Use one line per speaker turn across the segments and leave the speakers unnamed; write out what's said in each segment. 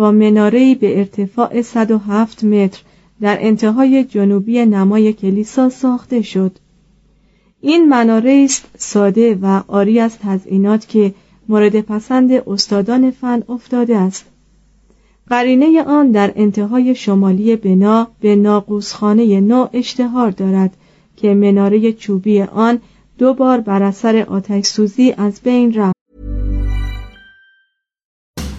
با مناره‌ای به ارتفاع 107 متر در انتهای جنوبی نمای کلیسا ساخته شد. این مناره است ساده و آری از تزئینات که مورد پسند استادان فن افتاده است. قرینه آن در انتهای شمالی بنا به ناقوسخانه نو اشتهار دارد که مناره چوبی آن دو بار بر اثر آتش سوزی از بین رفت.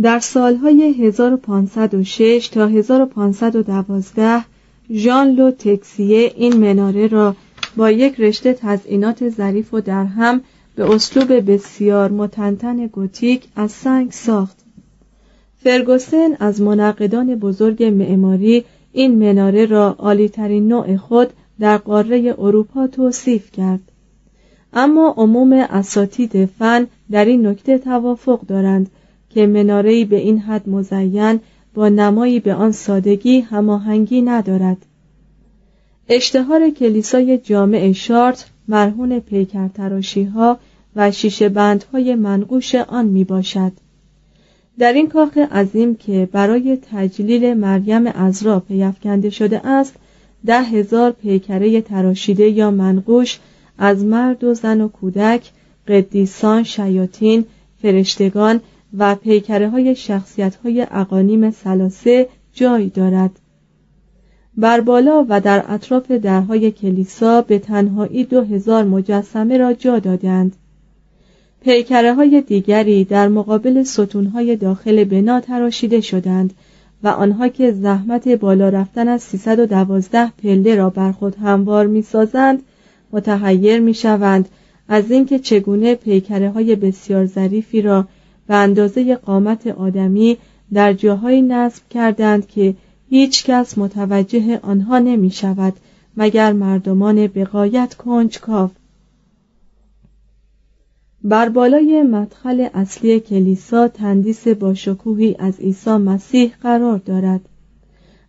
در سالهای 1506 تا 1512 ژان لو تکسیه این مناره را با یک رشته تزئینات ظریف و درهم به اسلوب بسیار متنتن گوتیک از سنگ ساخت. فرگوسن از منقدان بزرگ معماری این مناره را عالیترین نوع خود در قاره اروپا توصیف کرد. اما عموم اساتید فن در این نکته توافق دارند که مناره‌ای به این حد مزین با نمایی به آن سادگی هماهنگی ندارد اشتهار کلیسای جامع شارت مرهون پیکر تراشی ها و شیشه بندهای منقوش آن می باشد. در این کاخ عظیم که برای تجلیل مریم ازرا پیفکنده شده است ده هزار پیکره تراشیده یا منقوش از مرد و زن و کودک قدیسان شیاطین فرشتگان و پیکره های شخصیت های اقانیم سلاسه جای دارد. بر بالا و در اطراف درهای کلیسا به تنهایی دو هزار مجسمه را جا دادند پیکره های دیگری در مقابل ستونهای داخل بنا تراشیده شدند و آنها که زحمت بالا رفتن از 312 پله را بر خود هموار می سازند متحیر می شوند از اینکه چگونه پیکره های بسیار ظریفی را به اندازه قامت آدمی در جاهایی نصب کردند که هیچ کس متوجه آنها نمی شود مگر مردمان بقایت کنجکاو. بر بالای مدخل اصلی کلیسا تندیس با شکوهی از عیسی مسیح قرار دارد.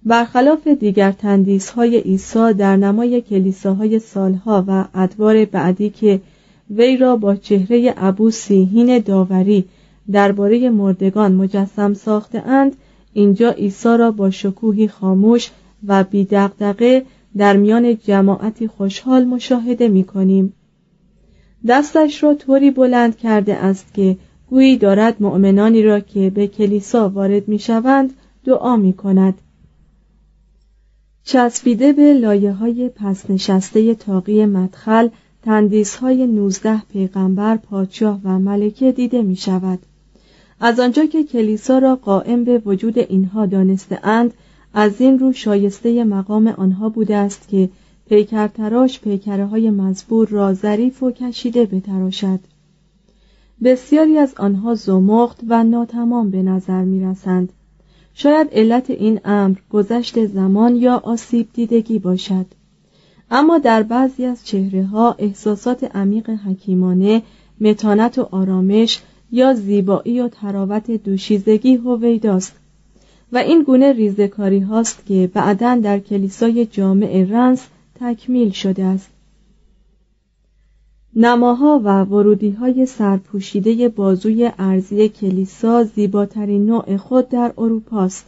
برخلاف دیگر تندیس های عیسی در نمای کلیساهای سالها و ادوار بعدی که وی را با چهره عبوسی هین داوری درباره مردگان مجسم ساخته اند اینجا عیسی را با شکوهی خاموش و بیدقدقه در میان جماعتی خوشحال مشاهده می کنیم. دستش را طوری بلند کرده است که گویی دارد مؤمنانی را که به کلیسا وارد می شوند دعا می کند. چسبیده به لایه های پس نشسته تاقی مدخل تندیس های نوزده پیغمبر پادشاه و ملکه دیده می شود. از آنجا که کلیسا را قائم به وجود اینها دانسته اند از این رو شایسته مقام آنها بوده است که پیکر تراش پیکره های مزبور را ظریف و کشیده بتراشد بسیاری از آنها زمخت و ناتمام به نظر می رسند. شاید علت این امر گذشت زمان یا آسیب دیدگی باشد اما در بعضی از چهره ها احساسات عمیق حکیمانه متانت و آرامش یا زیبایی و تراوت دوشیزگی هویداست. و این گونه ریزکاری هاست که بعدا در کلیسای جامع رنس تکمیل شده است. نماها و ورودی های سرپوشیده بازوی ارزی کلیسا زیباترین نوع خود در اروپاست.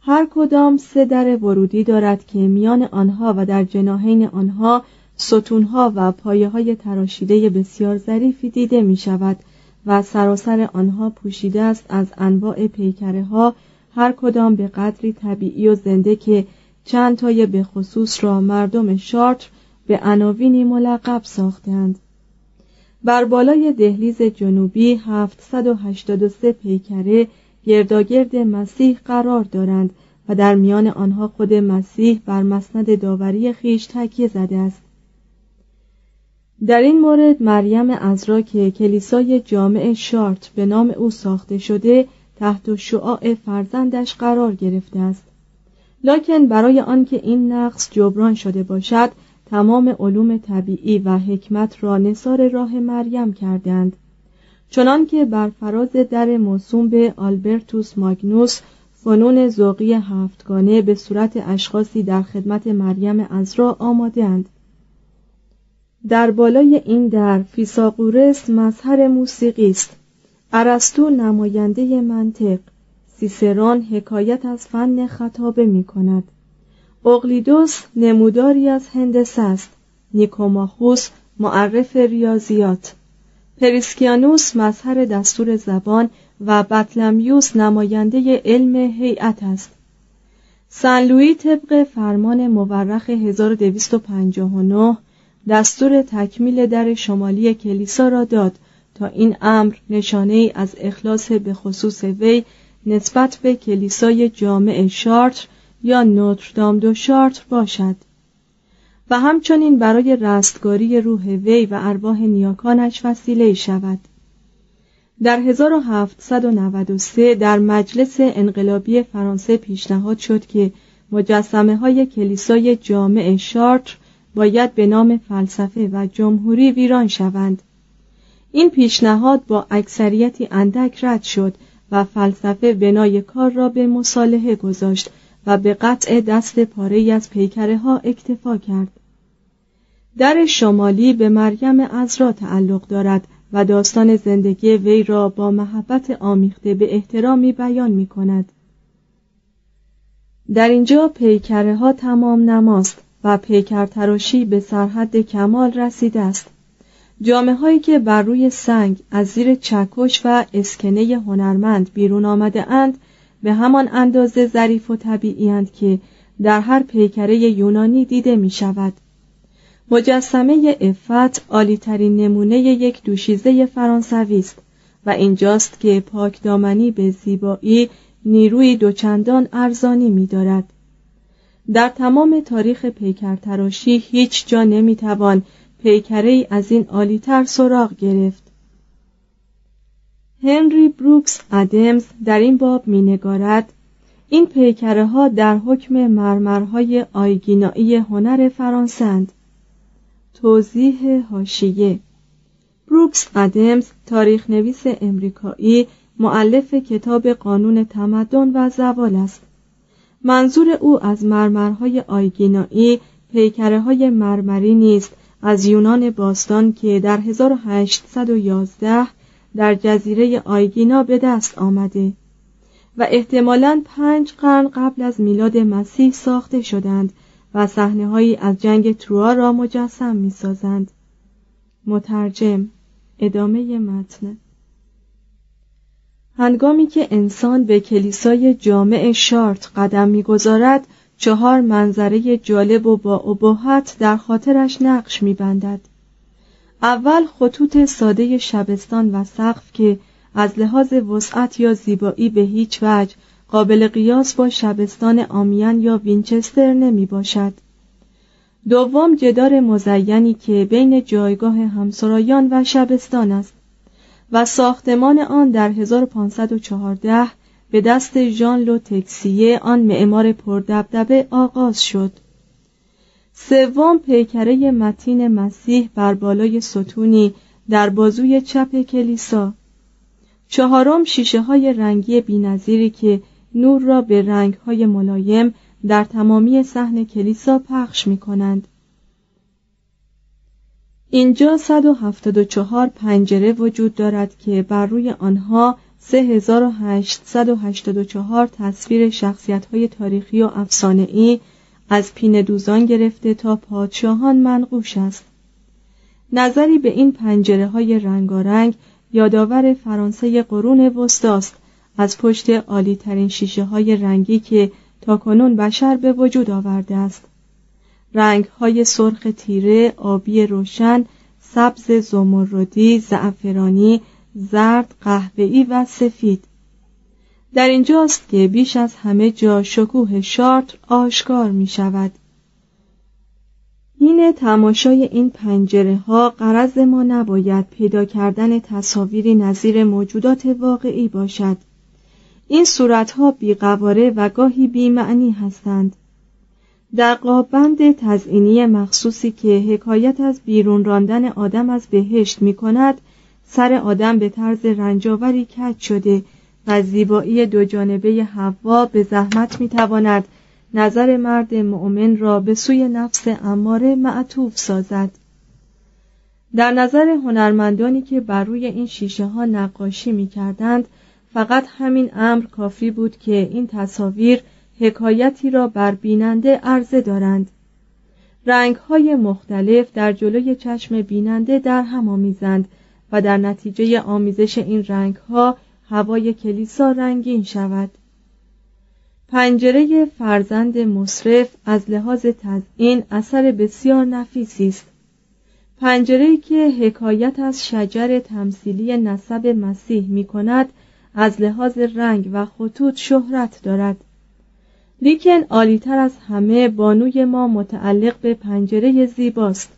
هر کدام سه در ورودی دارد که میان آنها و در جناهین آنها ستونها و پایه های تراشیده بسیار ظریفی دیده می شود و سراسر آنها پوشیده است از انواع پیکره ها هر کدام به قدری طبیعی و زنده که چند تای به خصوص را مردم شارتر به عناوینی ملقب ساختند. بر بالای دهلیز جنوبی 783 پیکره گرداگرد مسیح قرار دارند و در میان آنها خود مسیح بر مسند داوری خیش تکیه زده است. در این مورد مریم ازرا که کلیسای جامع شارت به نام او ساخته شده تحت شعاع فرزندش قرار گرفته است. لکن برای آنکه این نقص جبران شده باشد تمام علوم طبیعی و حکمت را نصار راه مریم کردند. چنانکه بر فراز در موسوم به آلبرتوس ماگنوس فنون ذوقی هفتگانه به صورت اشخاصی در خدمت مریم ازرا آمادهاند. در بالای این در فیساغورس مظهر موسیقی است. ارسطو نماینده منطق سیسران حکایت از فن خطابه می کند اقلیدوس نموداری از هندسه است. نیکوماخوس معرف ریاضیات. پریسکیانوس مظهر دستور زبان و بطلمیوس نماینده علم هیئت است. سن طبق فرمان مورخ 1259 دستور تکمیل در شمالی کلیسا را داد تا این امر نشانه ای از اخلاص به خصوص وی نسبت به کلیسای جامع شارتر یا نوتردام دو شارتر باشد. و همچنین برای رستگاری روح وی و ارواح نیاکانش وسیله شود. در 1793 در مجلس انقلابی فرانسه پیشنهاد شد که مجسمه های کلیسای جامع شارتر باید به نام فلسفه و جمهوری ویران شوند. این پیشنهاد با اکثریتی اندک رد شد و فلسفه بنای کار را به مصالحه گذاشت و به قطع دست پاره از پیکره ها اکتفا کرد. در شمالی به مریم ازرا تعلق دارد و داستان زندگی وی را با محبت آمیخته به احترامی بیان می کند. در اینجا پیکره ها تمام نماست. و پیکر تراشی به سرحد کمال رسیده است. جامعه هایی که بر روی سنگ از زیر چکش و اسکنه هنرمند بیرون آمده اند به همان اندازه ظریف و طبیعی که در هر پیکره یونانی دیده می شود. مجسمه افت عالیترین نمونه یک دوشیزه فرانسوی است و اینجاست که پاک دامنی به زیبایی نیروی دوچندان ارزانی می دارد. در تمام تاریخ پیکر تراشی هیچ جا نمی‌توان پیکره از این عالیتر سراغ گرفت. هنری بروکس ادمز در این باب مینگارد این پیکره ها در حکم مرمرهای آیگینایی هنر فرانسند توضیح هاشیه بروکس ادمز تاریخ نویس امریکایی معلف کتاب قانون تمدن و زوال است. منظور او از مرمرهای آیگینایی پیکره های مرمری نیست از یونان باستان که در 1811 در جزیره آیگینا به دست آمده و احتمالاً پنج قرن قبل از میلاد مسیح ساخته شدند و صحنه از جنگ تروا را مجسم می سازند. مترجم ادامه متن هنگامی که انسان به کلیسای جامع شارت قدم می‌گذارد چهار منظره جالب و با ابهت در خاطرش نقش میبندد اول خطوط ساده شبستان و سقف که از لحاظ وسعت یا زیبایی به هیچ وجه قابل قیاس با شبستان آمیان یا وینچستر نمی باشد. دوم جدار مزینی که بین جایگاه همسرایان و شبستان است و ساختمان آن در 1514 به دست ژان لو تکسیه آن معمار پردبدبه آغاز شد سوم پیکره متین مسیح بر بالای ستونی در بازوی چپ کلیسا چهارم شیشه های رنگی بینظیری که نور را به رنگ های ملایم در تمامی صحن کلیسا پخش می کنند. اینجا 174 پنجره وجود دارد که بر روی آنها 3884 تصویر شخصیت های تاریخی و افسانه‌ای از پین دوزان گرفته تا پادشاهان منقوش است. نظری به این پنجره های رنگارنگ یادآور فرانسه قرون وسطاست از پشت عالی ترین شیشه های رنگی که تا کنون بشر به وجود آورده است. رنگ های سرخ تیره، آبی روشن، سبز زمردی، زعفرانی، زرد، قهوه‌ای و سفید. در اینجاست که بیش از همه جا شکوه شارتر آشکار می شود این تماشای این پنجره ها قرض ما نباید پیدا کردن تصاویری نظیر موجودات واقعی باشد. این صورتها بیقواره و گاهی بیمعنی هستند. در قابند تزئینی مخصوصی که حکایت از بیرون راندن آدم از بهشت می کند سر آدم به طرز رنجاوری کج شده و زیبایی دو جانبه حوا به زحمت می تواند نظر مرد مؤمن را به سوی نفس اماره معطوف سازد. در نظر هنرمندانی که بر روی این شیشه ها نقاشی می کردند فقط همین امر کافی بود که این تصاویر حکایتی را بر بیننده عرضه دارند. رنگ های مختلف در جلوی چشم بیننده در هم آمیزند و در نتیجه آمیزش این رنگ ها هوای کلیسا رنگین شود. پنجره فرزند مصرف از لحاظ تزئین اثر بسیار نفیسی است. پنجره که حکایت از شجر تمثیلی نسب مسیح می کند از لحاظ رنگ و خطوط شهرت دارد. لیکن عالیتر از همه بانوی ما متعلق به پنجره زیباست.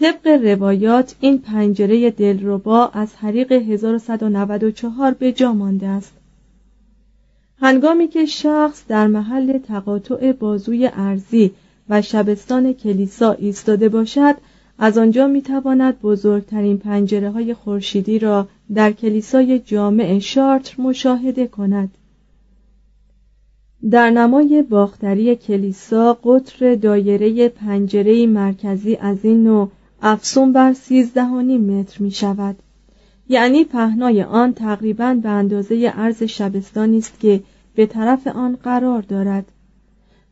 طبق روایات این پنجره دلربا از حریق 1194 به جا مانده است. هنگامی که شخص در محل تقاطع بازوی ارزی و شبستان کلیسا ایستاده باشد از آنجا می‌تواند بزرگترین پنجره های خورشیدی را در کلیسای جامع شارتر مشاهده کند. در نمای باختری کلیسا قطر دایره پنجره مرکزی از این نوع افسون بر سیزده متر می شود یعنی پهنای آن تقریبا به اندازه عرض شبستانی است که به طرف آن قرار دارد.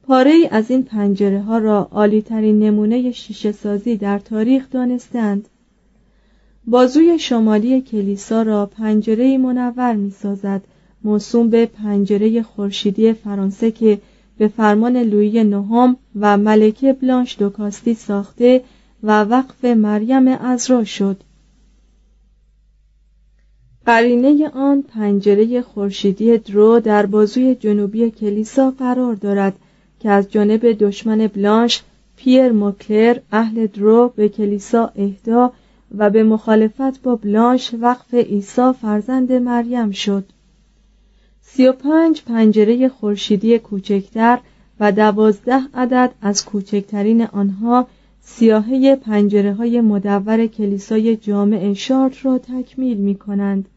پاره ای از این پنجره ها را عالی ترین نمونه شیشه سازی در تاریخ دانستند بازوی شمالی کلیسا را پنجره منور می سازد موسوم به پنجره خورشیدی فرانسه که به فرمان لویی نهم و ملکه بلانش دوکاستی ساخته و وقف مریم ازرا شد. قرینه آن پنجره خورشیدی درو در بازوی جنوبی کلیسا قرار دارد که از جانب دشمن بلانش پیر موکلر اهل درو به کلیسا اهدا و به مخالفت با بلانش وقف عیسی فرزند مریم شد. سی و پنج پنجره خورشیدی کوچکتر و دوازده عدد از کوچکترین آنها سیاهه پنجره های مدور کلیسای جامع شارت را تکمیل می کنند.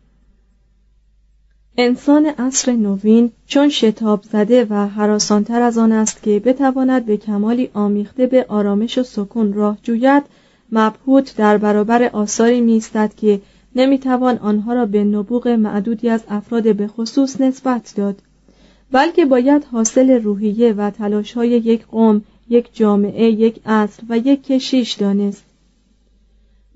انسان عصر نوین چون شتاب زده و حراسانتر از آن است که بتواند به کمالی آمیخته به آرامش و سکون راه جوید مبهوت در برابر آثاری میستد که نمی‌توان آنها را به نبوغ معدودی از افراد به خصوص نسبت داد بلکه باید حاصل روحیه و تلاش های یک قوم یک جامعه یک اصل و یک کشیش دانست.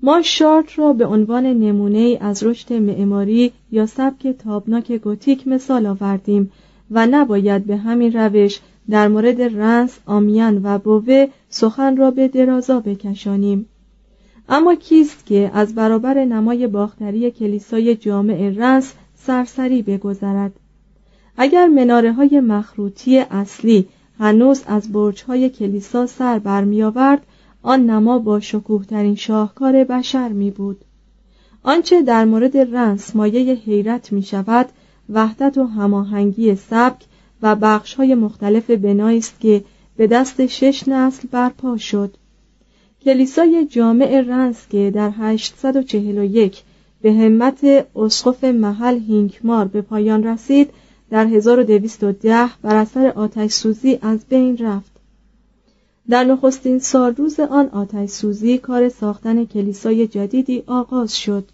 ما شارت را به عنوان نمونه از رشد معماری یا سبک تابناک گوتیک مثال آوردیم و نباید به همین روش در مورد رنس، آمیان و بوه سخن را به درازا بکشانیم. اما کیست که از برابر نمای باختری کلیسای جامع رنس سرسری بگذرد؟ اگر مناره های مخروطی اصلی هنوز از برج های کلیسا سر برمیآورد آن نما با شکوه ترین شاهکار بشر می بود آنچه در مورد رنس مایه حیرت می شود وحدت و هماهنگی سبک و بخش های مختلف بنایی است که به دست شش نسل برپا شد. کلیسای جامع رنس که در 841 به همت اسقف محل هینکمار به پایان رسید در 1210 بر اثر آتش سوزی از بین رفت. در نخستین سال روز آن آتش سوزی کار ساختن کلیسای جدیدی آغاز شد.